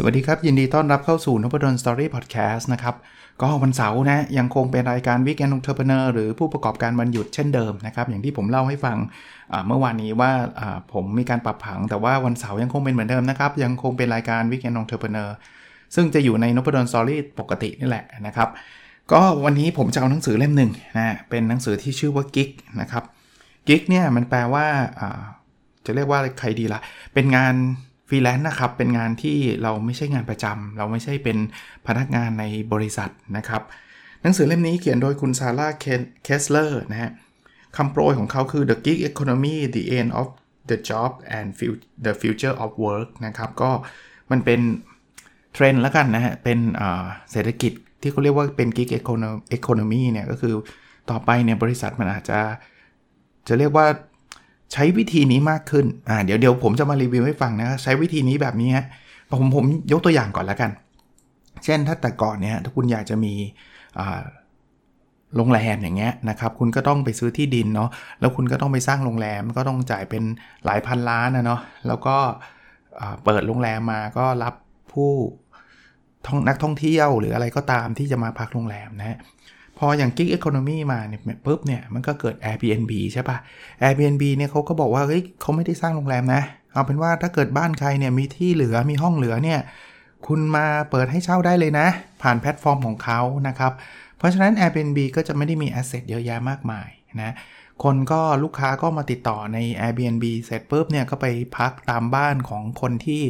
สวัสดีครับ ยินดีต้อนรับเข้าสู่นพดลสตอรี่พอดแคสต์นะครับ ก็วันเสาร์นะยังคงเป็นรายการ Weekend Entrepreneur หรือผู้ประกอบการวันหยุดเช่นเดิมนะครับ อย่างที่ผมเล่าให้ฟังเมื่อวานนี้ว่าผมมีการปรับผัง แต่ว่าวันเสาร์ยังคงเป็นเหมือนเดิมนะครับ ยังคงเป็นรายการ Weekend Entrepreneur ซึ่งจะอยู่ในนพดลสตอรี่ปกตินี่แหละนะครับ ก็วันนี้ผมจะเอาหนังสือเล่มหนึ่งนะเป็นหนังสือที่ชื่อว่า Gig นะครับ gig เนี่ยมันแปลว่าจะเรียกว่าใครดีละเป็นงาน ฟรีแลนซ์นะครับเป็นงานที่เราไม่ใช่งานประจำเราไม่ใช่เป็นพนักงานในบริษัทนะครับ หนังสือเล่มนี้เขียนโดยคุณซาร่าเคสเลอร์นะฮะคำโปรยของเขาคือ The Gig Economy The End of the Job and the Future of Work นะครับก็มันเป็นเทรนด์แล้วกันนะฮะเป็นเศรษฐกิจที่เขาเรียกว่าเป็น Gig Economy เนี่ยก็คือต่อไปเนี่ยบริษัทมันอาจจะจะเรียกว่า ใช้วิธีนี้มากขึ้น อ่า เดี๋ยวเดี๋ยวผมจะมารีวิวให้ฟังนะ ใช้วิธีนี้แบบนี้ฮะ ผมผมยกตัวอย่างก่อนแล้วกัน เช่นถ้าแต่ก่อนเนี่ยถ้าคุณอยากจะมีโรงแรมอย่างเงี้ยนะครับ คุณก็ต้องไปซื้อที่ดินเนาะ แล้วคุณก็ต้องไปสร้างโรงแรม ก็ต้องจ่ายเป็นหลายพันล้านนะเนาะ แล้วก็เปิดโรงแรมมาก็รับผู้นักท่องเที่ยวหรืออะไรก็ตามที่จะมาพักโรงแรมนะ พออย่างกิ๊กอีโคโนมีมาเนี่ยปุ๊บเนี่ยมันก็เกิด Airbnb ใช่ปะ Airbnb เนี่ยเขาก็บอกว่าเฮ้ยเขาไม่ได้สร้างโรงแรมนะ เอาเป็นว่าถ้าเกิดบ้านใครเนี่ยมีที่เหลือมีห้องเหลือเนี่ยคุณมาเปิดให้เช่าได้เลยนะ ผ่านแพลตฟอร์มของเขานะครับ เพราะฉะนั้น Airbnb ก็จะไม่ได้มี asset เยอะแยะมากมายนะคนก็ลูกค้าก็มาติดต่อใน Airbnb เสร็จปุ๊บเนี่ยก็ไปพักตามบ้านของคนที่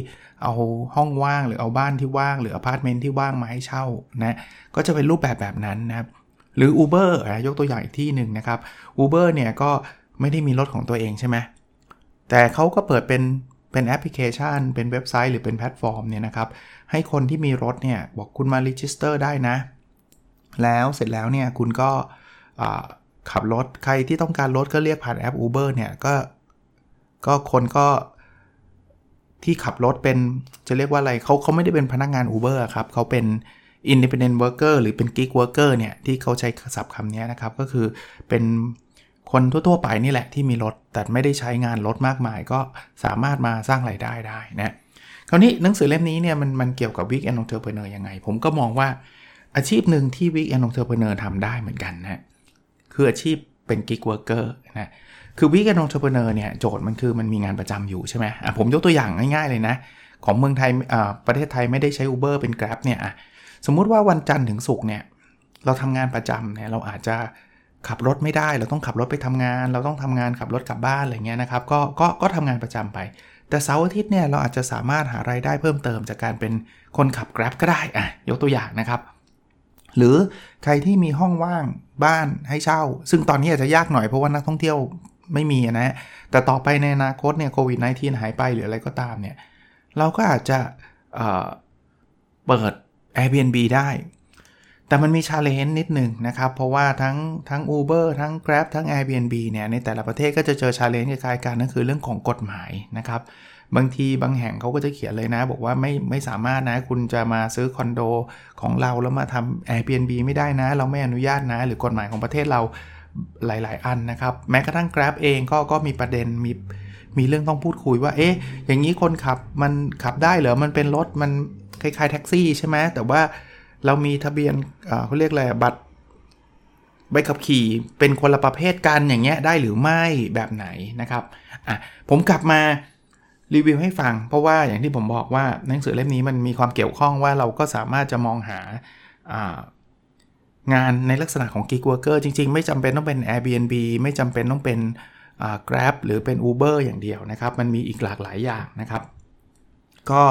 เอาห้องว่างหรือเอาบ้านที่ว่าง หรืออพาร์ตเมนต์ที่ว่างมาให้เช่านะก็จะเป็นรูปแบบแบบนั้นนะครับ หรือ Uber ยกตัวอย่างอีกที่หนึ่งนะครับ Uber เนี่ยก็ไม่ได้มีรถของตัวเองใช่ไหมแต่เขาก็เปิดเป็นเป็นแอปพลิเคชัน เป็นเว็บไซต์หรือเป็นแพลตฟอร์มเนี่ยนะครับ ให้คนที่มีรถเนี่ยบอกคุณมา register ได้นะ แล้วเสร็จแล้วเนี่ยคุณก็ขับรถใครที่ต้องการรถก็เรียกผ่านแอป Uber เนี่ยก็ก็คนก็ที่ขับรถเป็นจะเรียกว่าอะไรเขาเขาไม่ได้เป็นพนักงาน Uber ครับเขาเป็น independent worker หรือเป็น gig worker เนี่ย ที่เขาใช้ศัพท์คำนี้นะครับ ก็คือเป็นคนทั่วๆไปนี่แหละที่มีรถ แต่ไม่ได้ใช้งานรถมากมาย ก็สามารถมาสร้างไรายได้ได้นะคราวนี้หนังสือเล่มนี้เนี่ยมันมันเกี่ยวกับ week end entrepreneur ยังไง ผมก็มองว่าอาชีพหนึ่งที่ week end entrepreneur ทำได้เหมือนกันนะคืออาชีพเป็น gig worker นะคือ week end entrepreneur เนี่ยโจทย์มันคือมันมีงานประจำอยู่ใช่ไหมผมยกตัวอย่างง่ายๆเลยนะของเมืองไทยประเทศไทยไม่ได้ใช้ Uber เป็น Grab เนี่ยอะ สมมุติว่าวันจันทร์ถึงศุกร์เนี่ย เราทำงานประจำเนี่ยเราอาจจะขับรถไม่ได้ เราต้องขับรถไปทำงาน เราต้องทำงานขับรถกลับบ้านอะไรเงี้ยนะครับ ก็ก็ก็ทำงานประจำไป แต่เสาร์อาทิตย์เนี่ยเราอาจจะสามารถหาไรายได้เพิ่มเติมจากการเป็นคนขับ Grab ก็ได้อะยกตัวอย่างนะครับหรือใครที่มีห้องว่างบ้านให้เช่า ซึ่งตอนนี้อาจจะยากหน่อยเพราะว่านักท่องเที่ยวไม่มีนะ แต่ต่อไปในอนาคตเนี่ยโควิด -19 หายไปหรืออะไรก็ตามเนี่ย เราก็อาจจะเเปิด Airbnb ได้ แต่มันมี challenge นิดหนึ่งนะครับ เพราะว่าทั้งทั้ง Uber ทั้ง Grab ทั้ง Airbnb เนี่ยในแต่ละประเทศก็จะเจอ challenge คล้ายๆกันนั่นคือเรื่องของกฎหมายนะครับบางทีบางแห่งเขาก็จะเขียนเลยนะ บอกว่าไม่ไม่สามารถนะ คุณจะมาซื้อคอนโดของเราแล้วมาทำ Airbnb ไม่ได้นะ เราไม่อนุญาตนะ หรือกฎหมายของประเทศเราหลาย ๆ อันนะครับ แม้กระทั่ง Grab เองก็ก็มีประเด็นมีมีเรื่องต้องพูดคุยว่า เอ๊ะอย่างนี้คนขับมันขับได้เหรอมันเป็นรถมัน คล้ายๆแท็กซี่ใช่ไหมแต่ว่าเรามีทะเบียนเขาเรียกอะไรบัตรใบขับขี่เป็นคนละประเภทกันอย่างเงี้ยได้หรือไม่แบบไหนนะครับอะผมกลับมารีวิวให้ฟัง เพราะว่าอย่างที่ผมบอกว่าหนังสือเล่มนี้มันมีความเกี่ยวข้องว่าเราก็สามารถจะมองหางานในลักษณะของ gig worker จริง ๆ ไม่จำเป็นต้องเป็น Airbnb ไม่จำเป็นต้องเป็น Grab หรือเป็น Uber อย่างเดียวนะครับ มันมีอีกหลากหลายอย่างนะครับ ก็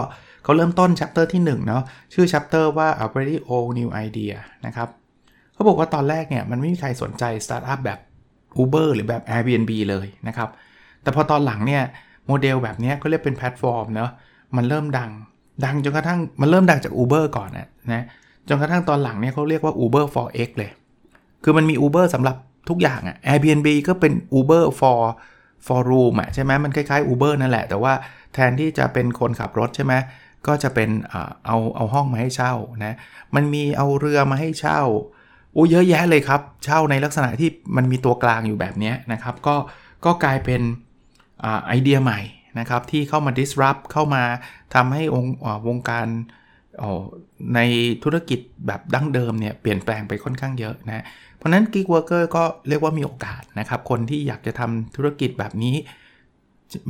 เขาเริ่มต้น chapter ที่1เนาะชื่อ chapter ว่า a very old new idea นะครับเขาบอกว่าตอนแรกเนี่ยมันไม่มีใครสนใจสตาร์ทอัพแบบ Uber หรือแบบ Airbnb เลยนะครับ แต่พอตอนหลังเนี่ยโมเดลแบบนี้เขาเรียกเป็นแพลตฟอร์มเนาะมันเริ่มดัง ดังจนกระทั่งมันเริ่มดังจาก Uber ก่อนนะนะจนกระทั่งตอนหลังเนี่ยเขาเรียกว่า Uber for X เลย คือมันมี Uber สำหรับทุกอย่างอะ Airbnb ก็เป็น Uber for for room อะใช่ไหมมันคล้ายๆ Uber นั่นแหละ แต่ว่าแทนที่จะเป็นคนขับรถใช่ไหม ก็จะเป็นเอาเอาห้องมาให้เช่านะมันมีเอาเรือมาให้เช่าโอ้เยอะแยะเลยครับเช่าในลักษณะที่มันมีตัวกลางอยู่แบบนี้นะครับ ก็ก็กลายเป็นไอเดียใหม่นะครับที่เข้ามา disrupt เข้ามาทำให้องวงการในธุรกิจแบบดั้งเดิมเนี่ยเปลี่ยนแปลงไปค่อนข้างเยอะนะ เพราะนั้น Gig Worker ก็เรียกว่ามีโอกาสนะครับ คนที่อยากจะทำธุรกิจแบบนี้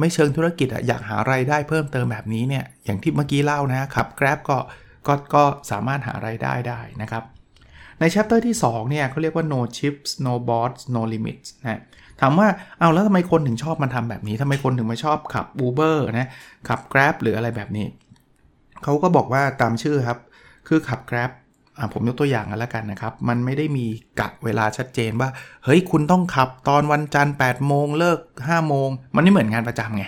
ไม่เชิงธุรกิจอะอยากหาไรายได้เพิ่มเติมแบบนี้เนี่ยอย่างที่เมื่อกี้เล่านะขับ Grab ก็ก็ก็สามารถหาไรายได้ได้นะครับ ใน chapter ที่ 2 เนี่ยเขาเรียกว่า no chips no bots no limits นะถามว่าเอาแล้วทำไมคนถึงชอบมาทำแบบนี้ทำไมคนถึงมาชอบขับ Uber นะขับ Grab หรืออะไรแบบนี้ เขาก็บอกว่าตามชื่อครับ คือขับ Grab ผมยกตัวอย่างกันแล้วกันนะครับ มันไม่ได้มีกะเวลาชัดเจนว่า เฮ้ยคุณต้องขับตอนวันจันทร์8โมงเลิก5โมง มันไม่เหมือนงานประจำไง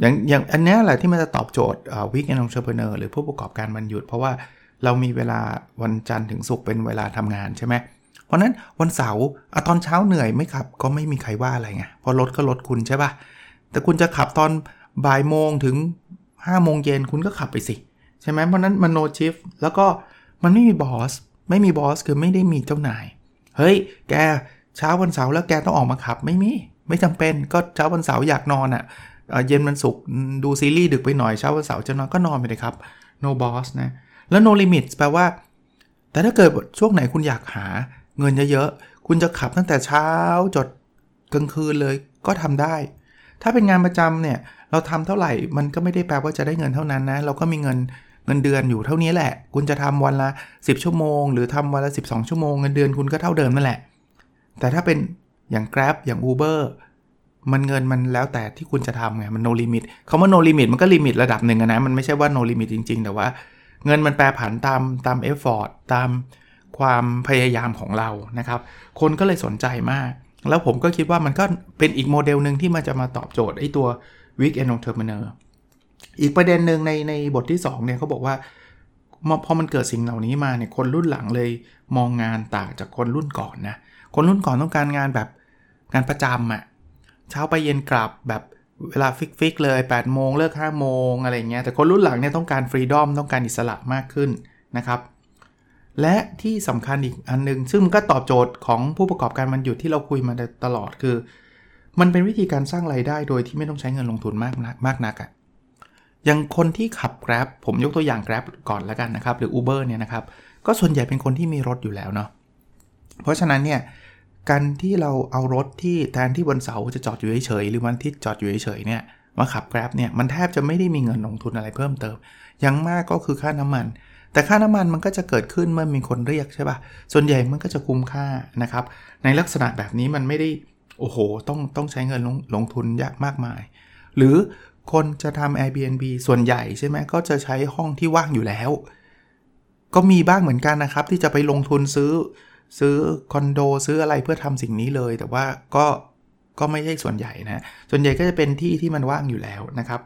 อย่างอย่างอันนี้แหละที่มันจะตอบโจทย์วิกแอนองเชอร์เพเนอร์หรือผู้ประกอบการวันหยุด เพราะว่าเรามีเวลาวันจันทร์ถึงศุกร์เป็นเวลาทำงานใช่ไหมเพราะนั้นวันเสาร์ตอนเช้าเหนื่อยไม่ขับ ก็ไม่มีใครว่าอะไรไงเพราะรถก็รถคุณใช่ปะ่ะแต่คุณจะขับตอนบ่ายโมงถึง5โมงเย็นคุณก็ขับไปสิ ใช่ไหมเพราะนั้นมันโนชิฟแล้วก็ มันไม่มีบอส ไม่มีบอสคือไม่ได้มีเจ้านาย เฮ้ย แกเช้าวันเสาร์แล้วแกต้องออกมาขับ ไม่มี ไม่จำเป็น ก็เช้าวันเสาร์อยากนอนอะ่ะ เย็นวันศุกร์ดูซีรีส์ดึกไปหน่อย เช้าวันเสาร์จะนอนก็นอนไปเลยครับ no boss นะ แล้ว no limit แปลว่า แต่ถ้าเกิดช่วงไหนคุณอยากหาเงินเยอะๆ คุณจะขับตั้งแต่เช้าจดกลางคืนเลยก็ทำได้ ถ้าเป็นงานประจำเนี่ย เราทำเท่าไหร่มันก็ไม่ได้แปลว่าจะได้เงินเท่านั้นนะ เราก็มีเงิน เงินเดือนอยู่เท่านี้แหละ คุณจะทำวันละ 10 ชั่วโมง หรือทำวันละ 12 ชั่วโมงเงินเดือนคุณก็เท่าเดิมนั่นแหละ แต่ถ้าเป็นอย่าง Grab อย่าง Uber มันเงินมันแล้วแต่ที่คุณจะทำไงมัน no limit คาว่า no limit มันก็ลิมิตระดับหนึ่งนะมันไม่ใช่ว่า no limit จริง ๆ แต่ว่า เงินมันแปรผันตามตาม effort ตามความพยายามของเรานะครับ คนก็เลยสนใจมาก แล้วผมก็คิดว่ามันก็เป็นอีกโมเดลหนึ่งที่มันจะมาตอบโจทย์ไอ้ตัว weekend entrepreneur อีกประเด็นหนึ่งในในบทที่2เนี่ยเขาบอกว่าพอมันเกิดสิ่งเหล่านี้มาเนี่ยคนรุ่นหลังเลยมองงานต่างจากคนรุ่นก่อนนะคนรุ่นก่อนต้องการงานแบบงานประจำอะ่ะเช้าไปเย็นกลับแบบเวลา fix ๆเลย8โมงเลิก5โมงอะไรเงี้ยแต่คนรุ่นหลังเนี่ยต้องการ freedom ต้องการอิสระมากขึ้นนะครับและที่สำคัญอีกอันนึง ซึ่งมันก็ตอบโจทย์ของผู้ประกอบการมันหยุดที่เราคุยมาตลอดคือ มันเป็นวิธีการสร้างไรายได้โดยที่ไม่ต้องใช้เงินลงทุนมากนักมากนักอะ่ะ อย่างคนที่ขับ Grab ผมยกตัวอย่าง Grab ก่อนแล้วกันนะครับ หรือ Uber เนี่ยนะครับ ก็ส่วนใหญ่เป็นคนที่มีรถอยู่แล้วเนาะเพราะฉะนั้นเนี่ยการที่เราเอารถที่แทนที่วันเสาร์จะจอดอยู่เฉยๆหรือวันทิตย์จอดอยู่เฉยๆเนี่ยมาขับ Grab เนี่ยมันแทบจะไม่ได้มีเงินลงทุนอะไรเพิ่มเติมยังมากก็คือค่าน้ำมัน แต่ค่าน้ำมันมันก็จะเกิดขึ้นเมื่อมีคนเรียกใช่ปะ่ะส่วนใหญ่มันก็จะคุ้มค่านะครับ ในลักษณะแบบนี้มันไม่ได้โอ้โหต้องต้องใช้เงินลงลงทุนยากมากมาย หรือ คนจะทำ Airbnb ส่วนใหญ่ใช่ไหมก็จะใช้ห้องที่ว่างอยู่แล้ว ก็มีบ้างเหมือนกันนะครับ ที่จะไปลงทุนซื้อซื้อคอนโดซื้ออะไรเพื่อทำสิ่งนี้เลย แต่ว่าก็ก็ไม่ใช่ส่วนใหญ่นะ ส่วนใหญ่ก็จะเป็นที่ที่มันว่างอยู่แล้วนะครับ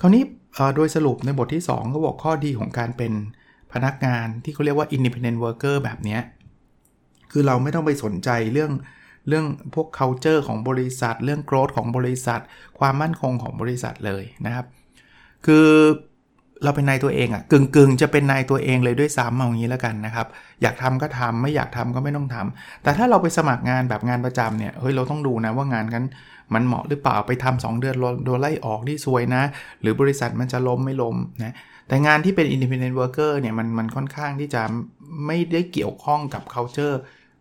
คราวนี้โดยสรุปในบทที่ 2 ก็บอกข้อดีของการเป็นพนักงานที่เขาเรียกว่า independent worker แบบนี้ คือเราไม่ต้องไปสนใจเรื่อง เรื่องพวก culture ของบริษัท เรื่อง growth ของบริษัท ความมั่นคงของบริษัทเลยนะครับ คือเราเป็นนายตัวเองอะกึ่งกึ่งจะเป็นนายตัวเองเลยด้วยซ้ำเอางี้แล้วกันนะครับ อยากทำก็ทำไม่อยากทำก็ไม่ต้องทำแต่ถ้าเราไปสมัครงานแบบงานประจำเนี่ยเฮ้ยเราต้องดูนะว่างานนั้นมันเหมาะหรือเปล่าไปทำ2เดือนโดนไล่ออกที่ซวยนะ หรือบริษัทมันจะล้มไม่ล้มนะแต่งานที่เป็น independent worker เนี่ยมันมันค่อนข้างที่จะไม่ได้เกี่ยวข้องกับ culture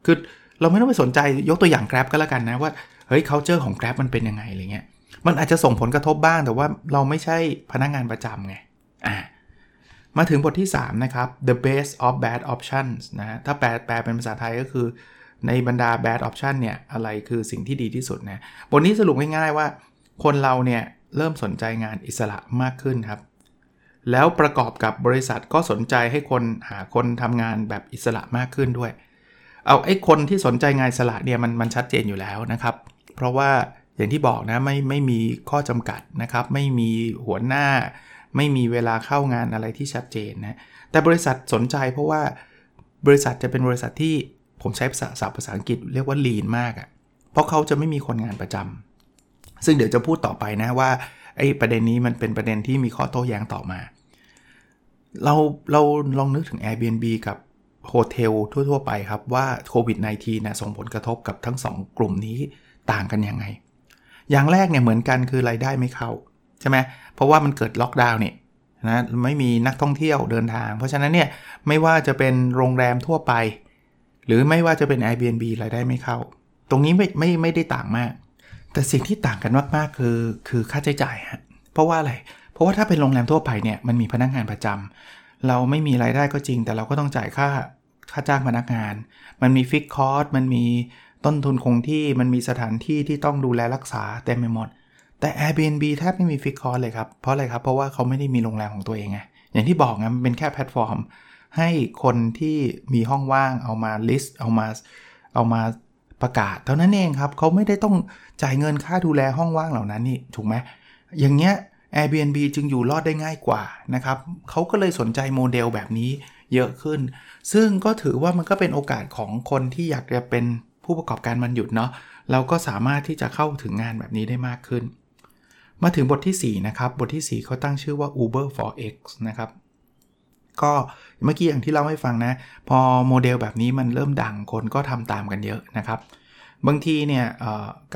คือ เราไม่ต้องไปสนใจยกตัวอย่าง Grab ก็แล้วกันนะว่าเฮ้ย culture ของ Grab มันเป็นยังไงอะไรเงี้ยมันอาจจะส่งผลกระทบบ้างแต่ว่าเราไม่ใช่พนักงานประจำไงอ่ามาถึงบทที่ 3 นะครับ the best of bad options นะ ถ้าแปลแปลเป็นภาษาไทยก็คือในบรรดา bad option เนี่ย อะไรคือสิ่งที่ดีที่สุดนะ บทนี้สรุปง่ายๆว่า คนเราเนี่ย เริ่มสนใจงานอิสระมากขึ้นครับ แล้วประกอบกับบริษัทก็สนใจให้คนหาคนทำงานแบบอิสระมากขึ้นด้วย เอาไอ้คนที่สนใจงานสละเนี่ยมันมันชัดเจนอยู่แล้วนะครับ เพราะว่าอย่างที่บอกนะไม่ไม่มีข้อจำกัดนะครับ ไม่มีหัวหน้า ไม่มีเวลาเข้างานอะไรที่ชัดเจนนะแต่บริษัทสนใจเพราะว่าบริษัทจะเป็นบริษัทที่ผมใช้ภาษาภาษาอังกฤษเรียกว่า lean มากอะ่ะเพราะเขาจะไม่มีคนงานประจำซึ่งเดี๋ยวจะพูดต่อไปนะว่าไอ้ประเด็นนี้มันเป็นประเด็นที่มีข้อโต้แย้งต่อมา เราเราลองนึกถึง Airbnb กับ โฮเทลทั่ว ๆ ไปครับว่าโควิด -19 นะส่งผลกระทบกับทั้ง 2 กลุ่มนี้ต่างกันยังไง อย่างแรกเนี่ยเหมือนกันคือรายได้ไม่เข้า ใช่ไหมเพราะว่ามันเกิดล็อกดาวน์เนี่ยนะไม่มีนักท่องเที่ยวเดินทาง เพราะฉะนั้นเนี่ยไม่ว่าจะเป็นโรงแรมทั่วไป หรือไม่ว่าจะเป็น Airbnb รายได้ไม่เข้า ตรงนี้ไม่ไม่ไม่ได้ต่างมาก แต่สิ่งที่ต่างกันมากๆคือคือค่าใช้จ่ายฮะเพราะว่าอะไร เพราะว่าถ้าเป็นโรงแรมทั่วไปเนี่ยมันมีพนักงานประจำ เราไม่มีรายได้ก็จริง แต่เราก็ต้องจ่ายค่าค่าจ้างพนักงาน มันมีฟิกคอร์สมันมีต้นทุนคงที่มันมีสถานที่ที่ต้องดูแลรักษาเต็มไปหมด แต่ Airbnb แทบไม่มีฟิกคอร์สเลยครับ เพราะอะไรครับ เพราะว่าเขาไม่ได้มีโรงแรมของตัวเองไงอย่างที่บอกไงมันเป็นแค่แพลตฟอร์ม ให้คนที่มีห้องว่างเอามา list เอามาเอามาประกาศเท่านั้นเองครับเขาไม่ได้ต้องจ่ายเงินค่าดูแลห้องว่างเหล่านั้นนี่ถูกไหมอย่างเงี้ย Airbnb จึงอยู่รอดได้ง่ายกว่านะครับเขาก็เลยสนใจโมเดลแบบนี้เยอะขึ้น ซึ่งก็ถือว่ามันก็เป็นโอกาสของคนที่อยากจะเป็นผู้ประกอบการวันหยุดเนาะเราก็สามารถที่จะเข้าถึงงานแบบนี้ได้มากขึ้น มาถึงบทที่ 4 นะครับ บทที่ 4 เขาตั้งชื่อว่า Uber for X นะครับก็เมื่อกี้อย่างที่เล่าให้ฟังนะ พอโมเดลแบบนี้มันเริ่มดังคนก็ทำตามกันเยอะนะครับ บางทีเนี่ย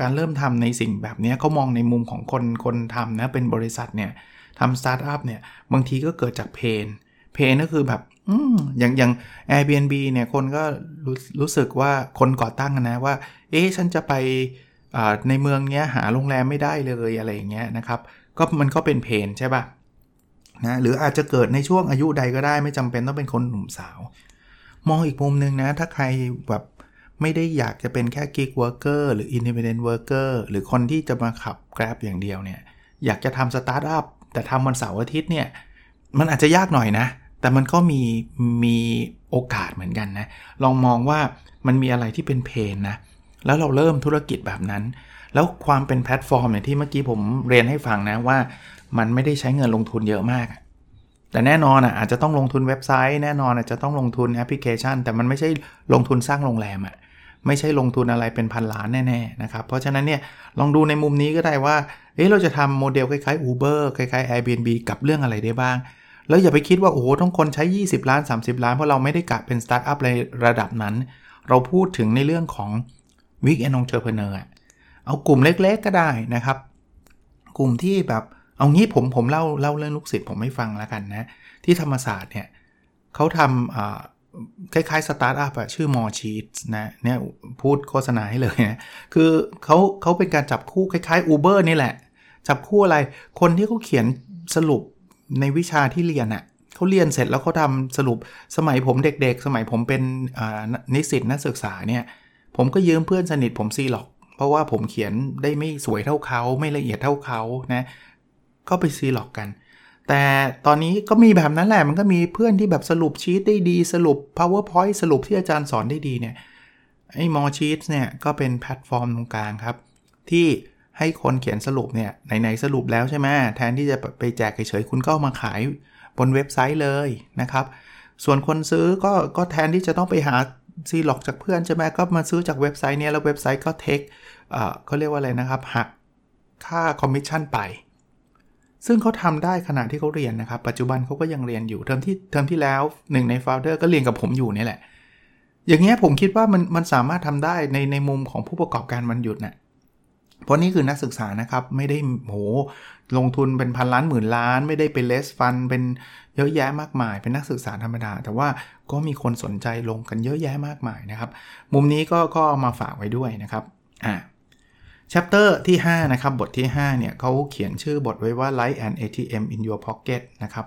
การเริ่มทำในสิ่งแบบนี้เขามองในมุมของคนคนทำนะเป็นบริษัทเนี่ยทำสตาร์ทอัพเนี่ยบางทีก็เกิดจาก pain pain ก็คือแบบอย่างอย่าง Airbnb เนี่ยคนก็รู้รู้สึกว่าคนก่อตั้งนะว่า เอ๊ะฉันจะไปในเมืองเนี้ยหาโรงแรมไม่ได้เลยอะไรอย่างเงี้ยนะครับก็มันก็เป็น pain ใช่ปะ่ะนะหรืออาจจะเกิดในช่วงอายุใดก็ได้ไม่จำเป็นต้องเป็นคนหนุ่มสาว มองอีกมุมหนึ่งนะ ถ้าใครแบบ ไม่ได้อยากจะเป็นแค่ gig worker หรือ independent worker หรือคนที่จะมาขับ Grab อย่างเดียวเนี่ย อยากจะทำสตาร์ทอัพแต่ทำวันเสาร์อาทิตย์เนี่ย มันอาจจะยากหน่อยนะ แต่มันก็มีมีโอกาสเหมือนกันนะ ลองมองว่ามันมีอะไรที่เป็น pain นะ แล้วเราเริ่มธุรกิจแบบนั้น แล้วความเป็นแพลตฟอร์มเนี่ยที่เมื่อกี้ผมเรียนให้ฟังนะว่ามันไม่ได้ใช้เงินลงทุนเยอะมากแต่แน่นอนอะอาจจะต้องลงทุนเว็บไซต์แน่นอนอาจจะต้องลงทุนแอปพลิเคชัน แต่มันไม่ใช่ลงทุนสร้างโรงแรมอะ ไม่ใช่ลงทุนอะไรเป็นพันล้านแน่ๆนะครับ เพราะฉะนั้นเนี่ยลองดูในมุมนี้ก็ได้ว่า เอ๊ะเราจะทำโมเดลคล้ายๆ Uber คล้ายๆ Airbnb กับเรื่องอะไรได้บ้าง แล้วอย่าไปคิดว่าโอ้โหต้องคนใช้ 20 ล้าน 30 ล้าน เพราะเราไม่ได้กะเป็นสตาร์ทอัพในระดับนั้น เราพูดถึงในเรื่องของ weekend entrepreneur เอากลุ่มเล็กๆก็ได้นะครับ กลุ่มที่แบบเอางี้ผมผมเล่าเล่าเรื่องลูกศิษย์ผมให้ฟังแล้วกันนะ ที่ธรรมศาสตร์เนี่ยเขาทำ คล้ายๆสตาร์ทอัพอะชื่อมอชีตนะเนี่ยพูดโฆษณาให้เลยนะคือเขาเขาเป็นการจับคู่คล้ายๆ Uber นี่แหละ จับคู่อะไรคนที่เขาเขียนสรุปในวิชาที่เรียนอะเขาเรียนเสร็จแล้วเขาทาสรุปสมัยผมเด็กๆ สมัยผมเป็นนิสิตนักศึกษาเนี่ยผมก็ยืมเพื่อนสนิทผมซีหรอก เพราะว่าผมเขียนได้ไม่สวยเท่าเขาไม่ละเอียดเท่าเขานะก็ไปซีหลอกกัน แต่ตอนนี้ก็มีแบบนั้นแหละ มันก็มีเพื่อนที่แบบสรุปชีตได้ดีสรุป powerpoint สรุปที่อาจารย์สอนได้ดีเนี่ยไอ้มอชีตเนี่ยก็เป็นแพลตฟอร์มตรงกลางครับ ที่ให้คนเขียนสรุปเนี่ยไหนๆสรุปแล้วใช่ไหมแทนที่จะไปแจกเฉยๆคุณก็มาขายบนเว็บไซต์เลยนะครับ ส่วนคนซื้อก็ก็แทนที่จะต้องไปหาซีร็อกซ์จากเพื่อนใช่ไหมก็มาซื้อจากเว็บไซต์เนี่ยแล้วเว็บไซต์ก็ take เอ่อเขาเรียกว่าอะไรนะครับหักค่าคอมมิชชั่นไป ซึ่งเขาทำได้ขณะที่เขาเรียนนะครับ ปัจจุบันเขาก็ยังเรียนอยู่เทอมที่เทอมที่แล้วหนึ่งในโฟลเดอร์ก็เรียนกับผมอยู่นี่แหละ อย่างเงี้ยผมคิดว่ามันมันสามารถทำได้ในในมุมของผู้ประกอบการมันหยุดนะ่ะเพราะนี่คือนักศึกษานะครับ ไม่ได้โหลงทุนเป็นพันล้านหมื่นล้าน ไม่ได้เป็นเลสฟัน เป็นเยอะแยะมากมาย เป็นนักศึกษาธรรมดา แต่ว่าก็มีคนสนใจลงกันเยอะแยะมากมายนะครับ มุมนี้ก็ก็มาฝากไว้ด้วยนะครับอ่า chapter ที่ 5 นะครับ บทที่ 5 เนี่ยเขาเขียนชื่อบทไว้ว่า Light and ATM in your pocket นะครับ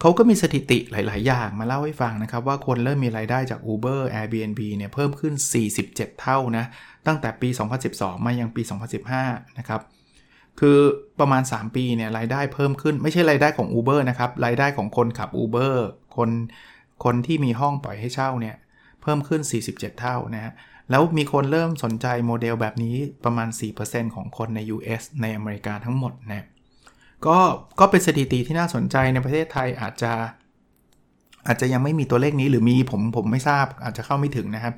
เขาก็มีสถิติหลาย ๆ อย่างมาเล่าให้ฟังนะครับ ว่าคนเริ่มมีรายได้จาก Uber Airbnb เนี่ยเพิ่มขึ้น 47 เท่านะ ตั้งแต่ปี 2012 มายังปี 2015 นะครับ คือประมาณ 3 ปีเนี่ยรายได้เพิ่มขึ้นไม่ใช่รายได้ของ Uber นะครับ รายได้ของคนขับ Uber คนคนที่มีห้องปล่อยให้เช่าเนี่ยเพิ่มขึ้น 47 เท่านะฮะ แล้วมีคนเริ่มสนใจโมเดลแบบนี้ประมาณ 4%ของคนใน US ในอเมริกาทั้งหมดนะก็ก็เป็นสถิติที่น่าสนใจในประเทศไทยอาจจะ อาจจะยังไม่มีตัวเลขนี้หรือมีผมผมไม่ทราบอาจจะเข้าไม่ถึงนะครับ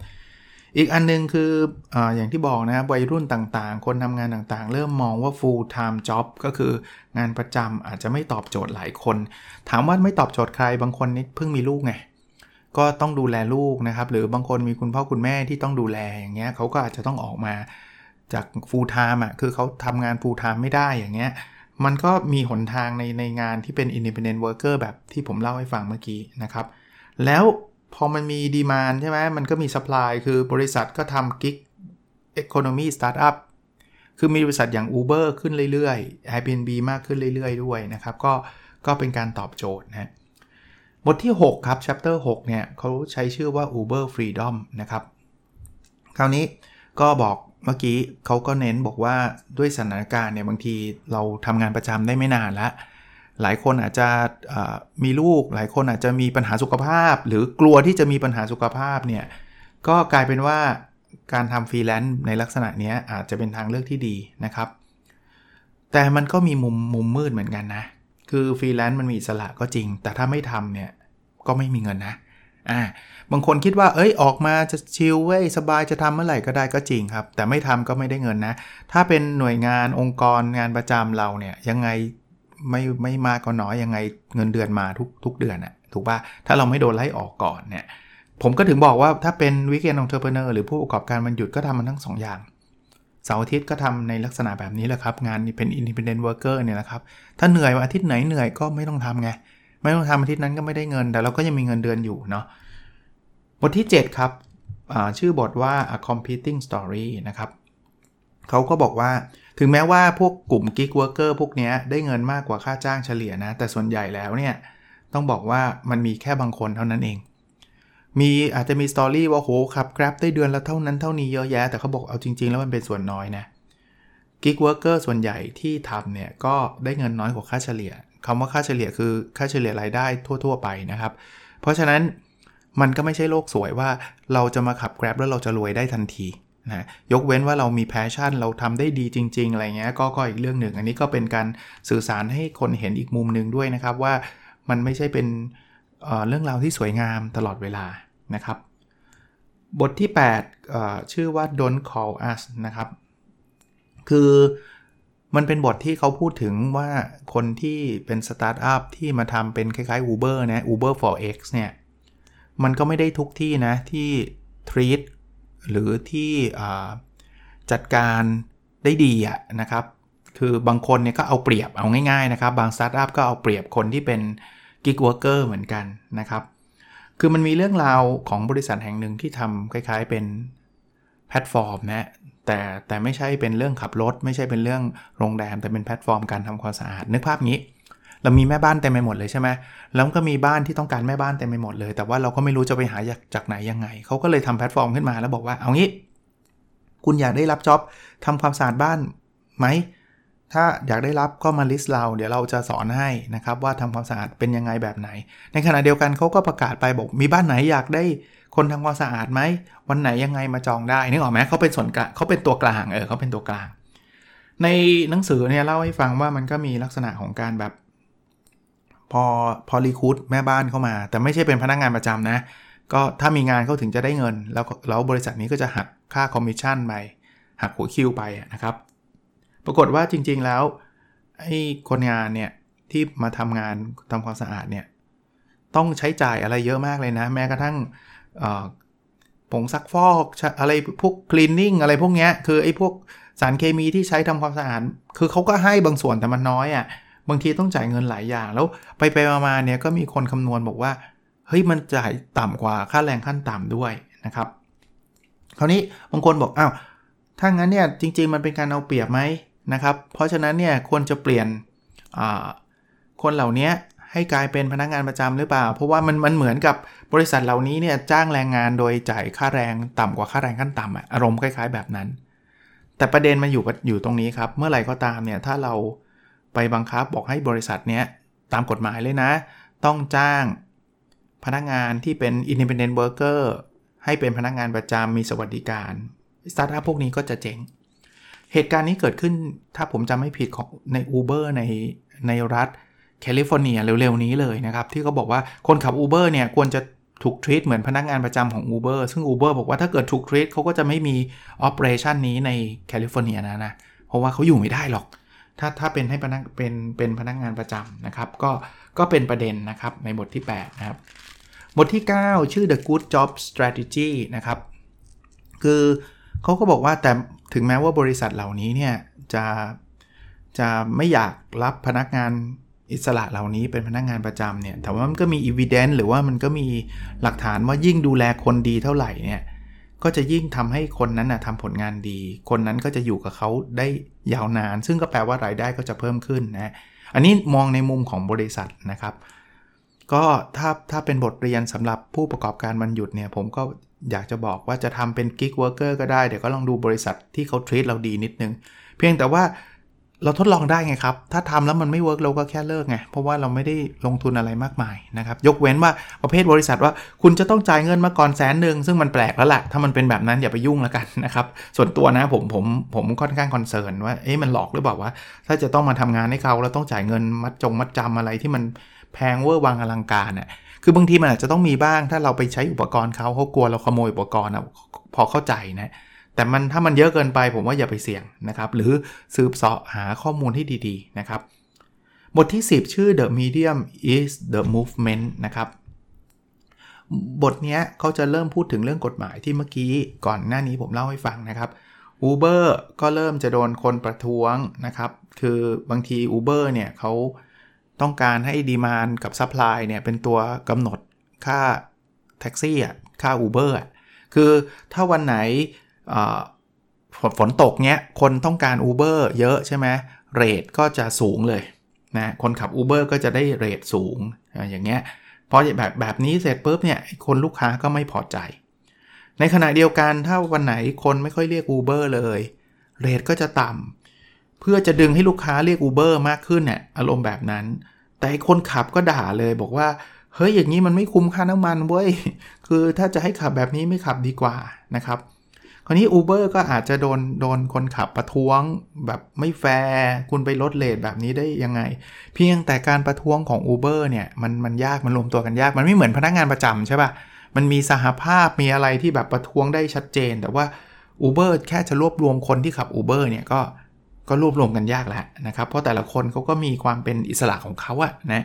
อีกอันนึงคือออย่างที่บอกนะครับวัยรุ่นต่างๆ คนทำงานต่างๆ เริ่มมองว่า full time job ก็คืองานประจำอาจจะไม่ตอบโจทย์หลายคน ถามว่าไม่ตอบโจทย์ใครบางคนนี่เพิ่งมีลูกไง ก็ต้องดูแลลูกนะครับ หรือบางคนมีคุณพ่อคุณแม่ที่ต้องดูแลอย่างเงี้ยเขาก็อาจจะต้องออกมาจาก full time อะคือเขาทำงาน full time ไม่ได้อย่างเงี้ยมันก็มีหนทางในในงานที่เป็น independent worker แบบที่ผมเล่าให้ฟังเมื่อกี้นะครับ แล้วพอมันมีดีมานใช่ไหมมันก็มีสป라이คือบริษัทก็ทำกิ๊ก economy startup คือมีบริษัทอย่าง Uber ขึ้นเรื่อยๆ Airbnb มากขึ้นเรื่อยๆ ด้วยนะครับ ก็ก็เป็นการตอบโจทย์นะ บทที่ 6 ครับ chapter 6 เนี่ยเขาใช้ชื่อว่า Uber Freedom นะครับ คราวนี้ก็บอกเมื่อกี้เขาก็เน้นบอกว่าด้วยสถานการณ์เนี่ยบางทีเราทำงานประจำได้ไม่นานแล้วหลายคนอาจจะมีลูก หลายคนอาจจะมีปัญหาสุขภาพ หรือกลัวที่จะมีปัญหาสุขภาพเนี่ยก็กลายเป็นว่าการทำฟรีแลนซ์ในลักษณะนี้อาจจะเป็นทางเลือกที่ดีนะครับ แต่มันก็มีมุมมุมมืดเหมือนกันนะ คือฟรีแลนซ์มันมีอิสระก็จริง แต่ถ้าไม่ทำเนี่ยก็ไม่มีเงินนะอ่าบางคนคิดว่า เอ้ย ออกมาจะชิลเว้ย สบายจะทำเมื่อไหร่ก็ได้ก็จริงครับ แต่ไม่ทำก็ไม่ได้เงินนะ ถ้าเป็นหน่วยงานองค์กรงานประจำเราเนี่ย ยังไงไม่ไม่มากก็น้อย ยังไงเงินเดือนมาทุกทุกเดือนอะถูกปะถ้าเราไม่โดนไล่ออกก่อนเนี่ย ผมก็ถึงบอกว่าถ้าเป็น weekend entrepreneur หรือผู้ประกอบการวันหยุดก็ทำมันทั้ง2อย่าง เสาร์อาทิตย์ก็ทำในลักษณะแบบนี้แหละครับ งานเป็น independent worker เนี่ยนะครับ ถ้าเหนื่อยวันอาทิตย์ไหนเหนื่อยก็ไม่ต้องทำไง ไม่ต้องทำอาทิตย์นั้นก็ไม่ได้เงิน แต่เราก็ยังมีเงินเดือนอยู่เนาะ บทที่ 7 ครับ ชื่อบทว่า a competing story นะครับเขาก็บอกว่าถึงแม้ว่าพวกกลุ่ม gig worker พวกนี้ได้เงินมากกว่าค่าจ้างเฉลี่ยนะ แต่ส่วนใหญ่แล้วเนี่ย ต้องบอกว่ามันมีแค่บางคนเท่านั้นเอง มีอาจจะมี story ว่าโหขับ Grab ได้เดือนละเท่านั้นเท่านี้เยอะแยะ แต่เขาบอกเอาจริง ๆ แล้วมันเป็นส่วนน้อยนะgig worker ส่วนใหญ่ที่ทำเนี่ย ก็ได้เงินน้อยกว่าค่าเฉลี่ยคำว่าค่าเฉลี่ยคือค่าเฉลี่ยรายได้ทั่ว ๆ ไปนะครับ เพราะฉะนั้นมันก็ไม่ใช่โลกสวยว่าเราจะมาขับ Grab แล้วเราจะรวยได้ทันทีนะยกเว้นว่าเรามี passion เราทำได้ดีจริง ๆ อะไรเงี้ยก็ก็อีกเรื่องหนึ่ง อันนี้ก็เป็นการสื่อสารให้คนเห็นอีกมุมหนึ่งด้วยนะครับว่ามันไม่ใช่เป็น เรื่องราวที่สวยงามตลอดเวลานะครับ บทที่ 8 ชื่อว่า don't call us นะครับ คือมันเป็นบทที่เขาพูดถึงว่าคนที่เป็นสตาร์ทอัพที่มาทำเป็นคล้ายๆ Uber นะ Uber for X เนี่ย มันก็ไม่ได้ทุกที่นะ ที่ treat หรือที่จัดการได้ดีอะนะครับ คือบางคนเนี่ยก็เอาเปรียบเอาง่ายๆนะครับ บางสตาร์ทอัพก็เอาเปรียบคนที่เป็น gig worker เหมือนกันนะครับ คือมันมีเรื่องราวของบริษัทแห่งหนึ่งที่ทำคล้ายๆเป็นแพลตฟอร์มนะแต่แต่ไม่ใช่เป็นเรื่องขับรถ ไม่ใช่เป็นเรื่องโรงแรม แต่เป็นแพลตฟอร์มการทำความสะอาดนึกภาพงี้ เรามีแม่บ้านเต็มไปหมดเลยใช่ไหมแล้วก็มีบ้านที่ต้องการแม่บ้านเต็มไปหมดเลย แต่ว่าเราก็ไม่รู้จะไปหาจากไหนยังไง เขาก็เลยทำแพลตฟอร์มขึ้นมาแล้วบอกว่าเอางี้ คุณอยากได้รับ job ทำความสะอาดบ้านไหม ถ้าอยากได้รับก็มาลิสต์เรา เดี๋ยวเราจะสอนให้นะครับว่าทำความสะอาดเป็นยังไงแบบไหน ในขณะเดียวกันเขาก็ประกาศไปบอกมีบ้านไหนอยากได้คนทำความสะอาดไหมวันไหนยังไงมาจองได้นึกออกไหมเขาเป็นส่วนกลางเขาเป็นตัวกลางเออเขาเป็นตัวกลาง ในหนังสือเนี่ยเล่าให้ฟังว่ามันก็มีลักษณะของการแบบ พอพอรีคูดแม่บ้านเข้ามา แต่ไม่ใช่เป็นพนักงงานประจำนะ ก็ถ้ามีงานเขาถึงจะได้เงิน แล้วแล้วบริษัทนี้ก็จะหักค่าคอมมิชชั่นไปหักหัวคิวไปนะครับ ปรากฏว่าจริง ๆแล้วไอ้คนงานเนี่ยที่มาทำงานทำความสะอาดเนี่ยต้องใช้จ่ายอะไรเยอะมากเลยนะ แม้กระทั่งผงซักฟอกอะไรพวก cleaning อะไรพวกนี้คือไอ้พวกสารเคมีที่ใช้ทำความสะอาดคือเขาก็ให้บางส่วนแต่มันน้อยอะ่ะบางทีต้องจ่ายเงินหลายอย่าง แล้วไปไปมาๆเนี่ยก็มีคนคำนวณบอกว่าเฮ้ยมันจ่ายต่ำกว่าค่าแรงขั้นต่ำด้วยนะครับ คราวนี้บางคนบอกอ้าวถ้างั้นเนี่ยจริง ๆ มันเป็นการเอาเปรียบไหม นะครับ เพราะฉะนั้นเนี่ยควรจะเปลี่ยนคนเหล่านี้ให้กลายเป็นพนักงานประจำหรือเปล่า เพราะว่ามันมันเหมือนกับบริษัทเหล่านี้เนี่ยจ้างแรงงานโดยจ่ายค่าแรงต่ำกว่าค่าแรงขั้นต่ำอะอารมณ์คล้ายๆแบบนั้น แต่ประเด็นมันอยู่อยู่ตรงนี้ครับ เมื่อไหร่ก็ตามเนี่ยถ้าเราไปบังคับบอกให้บริษัทเนี้ยตามกฎหมายเลยนะ ต้องจ้างพนักงานที่เป็น independent worker ให้เป็นพนักงานประจำมีสวัสดิการสตาร์ทอัพพวกนี้ก็จะเจ๊ง เหตุการณ์นี้เกิดขึ้นถ้าผมจำไม่ผิดของใน Uber ในในรัฐแคลิฟอร์เนียเร็วๆ นี้เลยนะครับ ที่เขาบอกว่าคนขับ Uber เนี่ยควรจะถูก treat เหมือนพนักงานประจำของ Uber ซึ่ง Uber บอกว่าถ้าเกิดถูก treat เขาก็จะไม่มี operation นี้ในแคลิฟอร์เนียนะนะเพราะว่าเขาอยู่ไม่ได้หรอก ถ้าถ้าเป็นให้พนักเป็นเป็นพนักงานประจำนะครับ ก็ก็เป็นประเด็นนะครับในบทที่ 8 นะครับ บทที่ 9 ชื่อ the good job strategy นะครับ คือ เขาก็บอกว่าแต่ถึงแม้ว่าบริษัทเหล่านี้เนี่ยจะจะไม่อยากรับพนักงานอิสระเหล่านี้เป็นพนักงานประจำเนี่ย แต่ว่ามันก็มี evidence หรือว่ามันก็มีหลักฐานว่ายิ่งดูแลคนดีเท่าไหร่เนี่ย ก็จะยิ่งทำให้คนนั้นนะทำผลงานดี คนนั้นก็จะอยู่กับเขาได้ยาวนาน ซึ่งก็แปลว่ารายได้ก็จะเพิ่มขึ้นนะ อันนี้มองในมุมของบริษัทนะครับ ก็ถ้าถ้าเป็นบทเรียนสำหรับผู้ประกอบการวันหยุดเนี่ย ผมก็ อยากจะบอกว่าจะทำเป็น gig worker ก็ได้ เดี๋ยวก็ลองดูบริษัทที่เขา treat เราดีนิดนึง เพียงแต่ว่าเราทดลองได้ไงครับ ถ้าทำแล้วมันไม่ work เราก็แค่เลิกไง เพราะว่าเราไม่ได้ลงทุนอะไรมากมายนะครับ ยกเว้นว่าประเภทบริษัทว่าคุณจะต้องจ่ายเงินมาก่อนแสนหนึ่งซึ่งมันแปลกแล้วแหละถ้ามันเป็นแบบนั้นอย่าไปยุ่งแล้วกันนะครับ ส่วนตัวนะผมผมผมค่อนข้างคอนเซิร์นว่า เอ๊ะมันหลอกหรือเปล่าว่า ถ้าจะต้องมาทำงานให้เขาแล้วต้องจ่ายเงินมัดจงมัดจำอะไรที่มันแพงเวอร์วังอลังการน่ะ คือบางทีมันอาจจะต้องมีบ้าง ถ้าเราไปใช้อุปกรณ์เขาเขากลัวเราขโมยอุปกรณ์อะพอเข้าใจนะแต่มันถ้ามันเยอะเกินไปผมว่าอย่าไปเสี่ยงนะครับ หรือสืบเสาะหาข้อมูลที่ดีๆนะครับ บทที่ 10 ชื่อ the medium is the movement นะครับ บทนี้เขาจะเริ่มพูดถึงเรื่องกฎหมายที่เมื่อกี้ก่อนหน้านี้ผมเล่าให้ฟังนะครับ Uber ก็เริ่มจะโดนคนประท้วงนะครับ คือบางที Uber เนี่ยเขา ต้องการให้ demand กับ supply เนี่ยเป็นตัวกำหนดค่าแท็กซี่อะค่า Uber อะคือถ้าวันไหนฝนตกเนี้ยคนต้องการ Uber เยอะใช่ไหมเรทก็จะสูงเลยนะคนขับ Uber ก็จะได้เรทสูงอย่างเงี้ยพอแบบแบบนี้เสร็จปุ๊บเนี่ยคนลูกค้าก็ไม่พอใจ ในขณะเดียวกันถ้าวันไหนคนไม่ค่อยเรียก Uber เลยเรทก็จะต่ำเพื่อจะดึงให้ลูกค้าเรียก Uber มากขึ้นเนี่ยอารมณ์แบบนั้น แต่คนขับก็ด่าเลยบอกว่า เฮ้ยอย่างนี้มันไม่คุ้มค่าน้ำมันเว้ย คือถ้าจะให้ขับแบบนี้ไม่ขับดีกว่านะครับ คราวนี้ Uber ก็อาจจะโดนโดนคนขับประท้วงแบบไม่แฟร์คุณไปลดเลทแบบนี้ได้ยังไง เพียงแต่การประท้วงของ Uber เนี่ยมันมันยากมันรวมตัวกันยาก มันไม่เหมือนพนักงานประจำใช่ปะ่ะมันมีสหภาพมีอะไรที่แบบประท้วงได้ชัดเจน แต่ว่า Uber แค่จะรวบรวมคนที่ขับ Uber เนี่ยก็ ก็รวบรวมกันยากแล้วนะครับ เพราะแต่ละคนเขาก็มีความเป็นอิสระของเขาอะนะ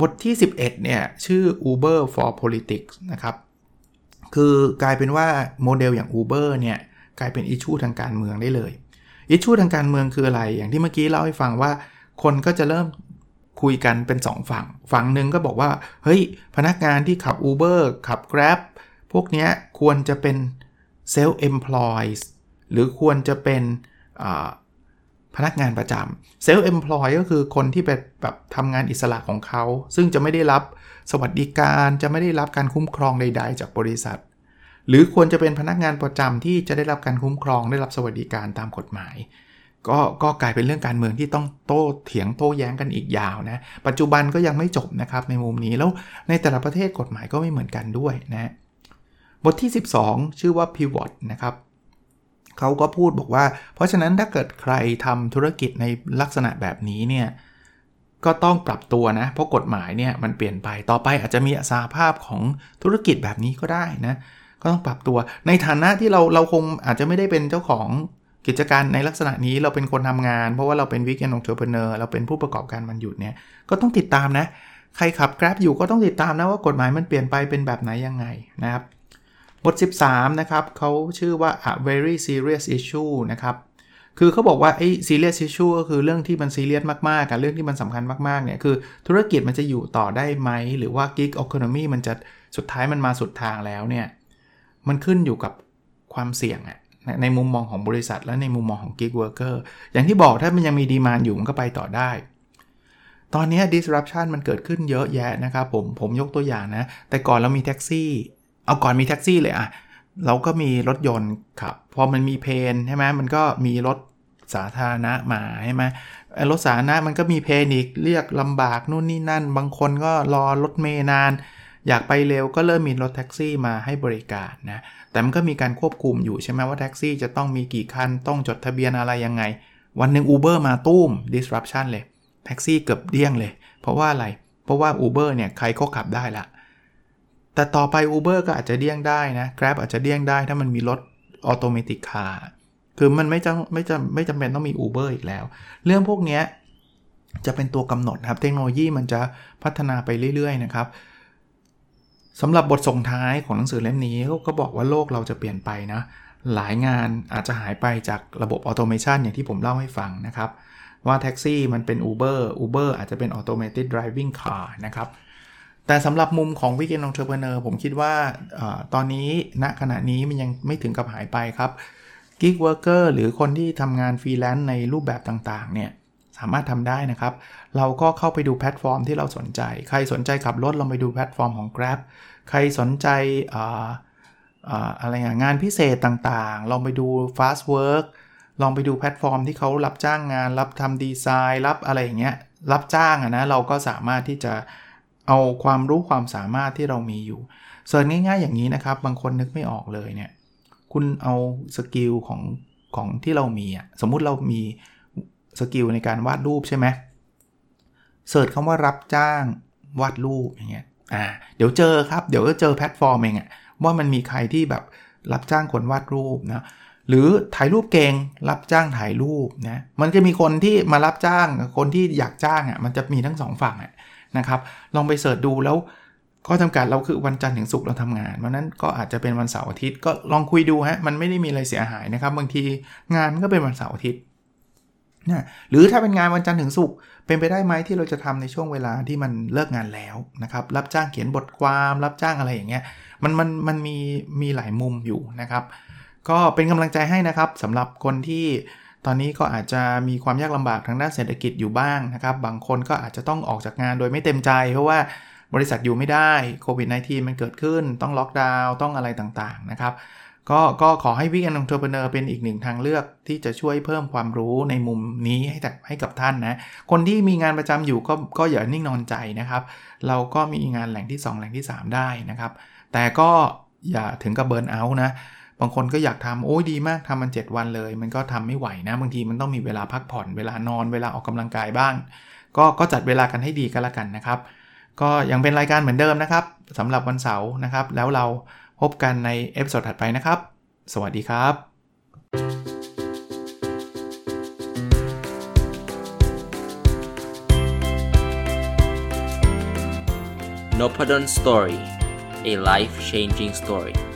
บทที่ 11 เนี่ย ชื่อ Uber for Politics นะครับ คือกลายเป็นว่าโมเดลอย่าง Uber เนี่ย กลายเป็นอิชูทางการเมืองได้เลยอิชชูทางการเมืองคืออะไร อย่างที่เมื่อกี้เล่าให้ฟังว่า คนก็จะเริ่มคุยกันเป็น 2 ฝั่ง ฝั่งหนึ่งก็บอกว่า เฮ้ย พนักงานที่ขับ Uber ขับ Grab พวกนี้ควรจะเป็น self employed หรือควรจะเป็น พนักงานประจำ self employed ก็คือคนที่เป็นแบบทำงานอิสระของเขา ซึ่งจะไม่ได้รับสวัสดิการจะไม่ได้รับการคุ้มครองใด ๆ จากบริษัท หรือควรจะเป็นพนักงานประจำที่จะได้รับการคุ้มครองได้รับสวัสดิการตามกฎหมาย ก็ก็กลายเป็นเรื่องการเมืองที่ต้องโต้เถียงโต้แย้งกันอีกยาวนะปัจจุบันก็ยังไม่จบนะครับในมุมนี้แล้วในแต่ละประเทศกฎหมายก็ไม่เหมือนกันด้วยนะบทที่ 12 ชื่อว่า pivot นะครับ เขาก็พูดบอกว่า เพราะฉะนั้นถ้าเกิดใครทำธุรกิจในลักษณะแบบนี้เนี่ยก็ต้องปรับตัวนะ เพราะกฎหมายเนี่ยมันเปลี่ยนไปต่อไปอาจจะมีสาภาพของธุรกิจแบบนี้ก็ได้นะก็ต้องปรับตัว ในฐานะที่เราเราคงอาจจะไม่ได้เป็นเจ้าของกิจการในลักษณะนี้เราเป็นคนทำงาน เพราะว่าเราเป็นวิกแอนองเทอร์เพเนอร์เราเป็นผู้ประกอบการมันหยุดเนี่ยก็ต้องติดตามนะ ใครขับ Grab อยู่ก็ต้องติดตามนะว่ากฎหมายมันเปลี่ยนไปเป็นแบบไหนยังไงนะครับ บท 13 นะครับเขาชื่อว่า a very serious issue นะครับ คือเขาบอกว่าไอ้ serious issue ก็คือเรื่องที่มันซีเรียสมากๆกับเรื่องที่มันสำคัญมากๆเนี่ยคือธุรกิจมันจะอยู่ต่อได้ไหม หรือว่า gig economy มันจะสุดท้ายมันมาสุดทางแล้วเนี่ย มันขึ้นอยู่กับความเสี่ยงอะในมุมมองของบริษัทและในมุมมองของ gig worker อย่างที่บอกถ้ามันยังมีดีมานอยู่มันก็ไปต่อได้ ตอนนี้ disruption มันเกิดขึ้นเยอะแยะนะครับผมผมยกตัวอย่างนะ แต่ก่อนเรามีแท็กซี่ เอาก่อนมีแท็กซี่เลยอะเราก็มีรถยนต์ขับพอมันมี pain ใช่ไหมมันก็มีรถสาธารณะมาใช่ไหมรถสาธารณะมันก็มีเพนอีกเรียกลำบากนู่นนี่นั่น บางคนก็รอรถเมย์นาน อยากไปเร็วก็เริ่มมีรถแท็กซี่มาให้บริการนะแต่มันก็มีการควบคุมอยู่ใช่ไหมว่าแท็กซี่จะต้องมีกี่คันต้องจดทะเบียนอะไรยังไง วันหนึ่ง Uber มาตู้ม disruption เลยแท็กซี่เกือบเดี้ยงเลย เพราะว่าอะไร เพราะว่า Uber เนี่ยใครก็ขับได้ละ แต่ต่อไป Uber ก็อาจจะเดี่ยงได้นะ Grab อาจจะเดี่ยงได้ถ้ามันมีรถ automatic car คือมันไม่จำไม่จำไม่จำเป็นต้องมี Uber อีกแล้ว เรื่องพวกนี้จะเป็นตัวกำหนดครับ เทคโนโลยีมันจะพัฒนาไปเรื่อยๆนะครับสำหรับบทส่งท้ายของหนังสือเล่มนี้ก็บอกว่าโลกเราจะเปลี่ยนไปนะ หลายงานอาจจะหายไปจากระบบ automation อย่างที่ผมเล่าให้ฟังนะครับ ว่าแท็กซี่มันเป็น Uber Uber อาจจะเป็น Automated Driving Car นะครับ แต่สำหรับมุมของ weekend entrepreneur ผมคิดว่าตอนนี้ณขณะนี้มันยังไม่ถึงกับหายไปครับ gig worker หรือคนที่ทำงานฟรีแลนซ์ในรูปแบบต่างๆเนี่ยสามารถทำได้นะครับ เราก็เข้าไปดูแพลตฟอร์มที่เราสนใจ ใครสนใจขับรถลองไปดูแพลตฟอร์มของ Grab ใครสนใจอะไรงานพิเศษต่างๆ ลองไปดู Fast Work ลองไปดูแพลตฟอร์มที่เขารับจ้างงาน รับทำดีไซน์ รับอะไรอย่างเงี้ย รับจ้างอะนะ เราก็สามารถที่จะ เอาความรู้ความสามารถที่เรามีอยู่ search ง่ายๆอย่างนี้นะครับ บางคนนึกไม่ออกเลยเนี่ย คุณเอา skill ของของที่เรามีอะสมมุติเรามี skill ในการวาดรูปใช่ไหม search คำว่ารับจ้างวาดรูปอย่างเงี้ยอ่าเดี๋ยวเจอครับเดี๋ยวก็เจอแพลตฟอร์มเองอะว่ามันมีใครที่แบบรับจ้างคนวาดรูปนะหรือถ่ายรูปเก่งรับจ้างถ่ายรูปนะมันจะมีคนที่มารับจ้างคนที่อยากจ้างอะ่ะมันจะมีทั้งสองฝั่งอะ นะครับ ลองไป search ดูแล้วก็จำกัดเราคือวันจันทร์ถึงศุกร์เราทำงานวันนั้นก็อาจจะเป็นวันเสาร์อาทิตย์ก็ลองคุยดูฮะมันไม่ได้มีอะไรเสียหายนะครับ บางทีงานก็เป็นวันเสาร์อาทิตย์นะหรือถ้าเป็นงานวันจันทร์ถึงศุกร์เป็นไปได้ไหมที่เราจะทำในช่วงเวลาที่มันเลิกงานแล้วนะครับรับจ้างเขียนบทความรับจ้างอะไรอย่างเงี้ยมันมันมันมีมีหลายมุมอยู่นะครับ ก็เป็นกำลังใจให้นะครับสำหรับคนที่ ตอนนี้ก็อาจจะมีความยากลำบากทางด้านเศรษฐกิจอยู่บ้างนะครับ บางคนก็อาจจะต้องออกจากงานโดยไม่เต็มใจ เพราะว่าบริษัทอยู่ไม่ได้โควิด -19 มันเกิดขึ้น ต้องล็อกดาวน์ต้องอะไรต่างๆนะครับก็ก็ขอให้ Weekend Entrepreneur เป็นอีกหนึ่งทางเลือกที่จะช่วยเพิ่มความรู้ในมุมนี้ให้ให้กับท่านนะ คนที่มีงานประจำอยู่ก็ก็อย่านิ่งนอนใจนะครับ เราก็มีงานแหล่งที่ 2 แหล่งที่ 3 ได้นะครับ แต่ก็อย่าถึงกับ burn out นะ บางคนก็อยากทำโอ้ยดีมากทำมัน 7 วันเลย มันก็ทำไม่ไหวนะบางทีมันต้องมีเวลาพักผ่อนเวลานอนเวลาออกกำลังกายบ้าง ก็ก็จัดเวลากันให้ดีก็แล้วกันนะครับ ก็ยังเป็นรายการเหมือนเดิมนะครับสำหรับวันเสาร์นะครับ แล้วเราพบกันใน episode ถัดไปนะครับ สวัสดีครับ n o p a d o n Story a life changing story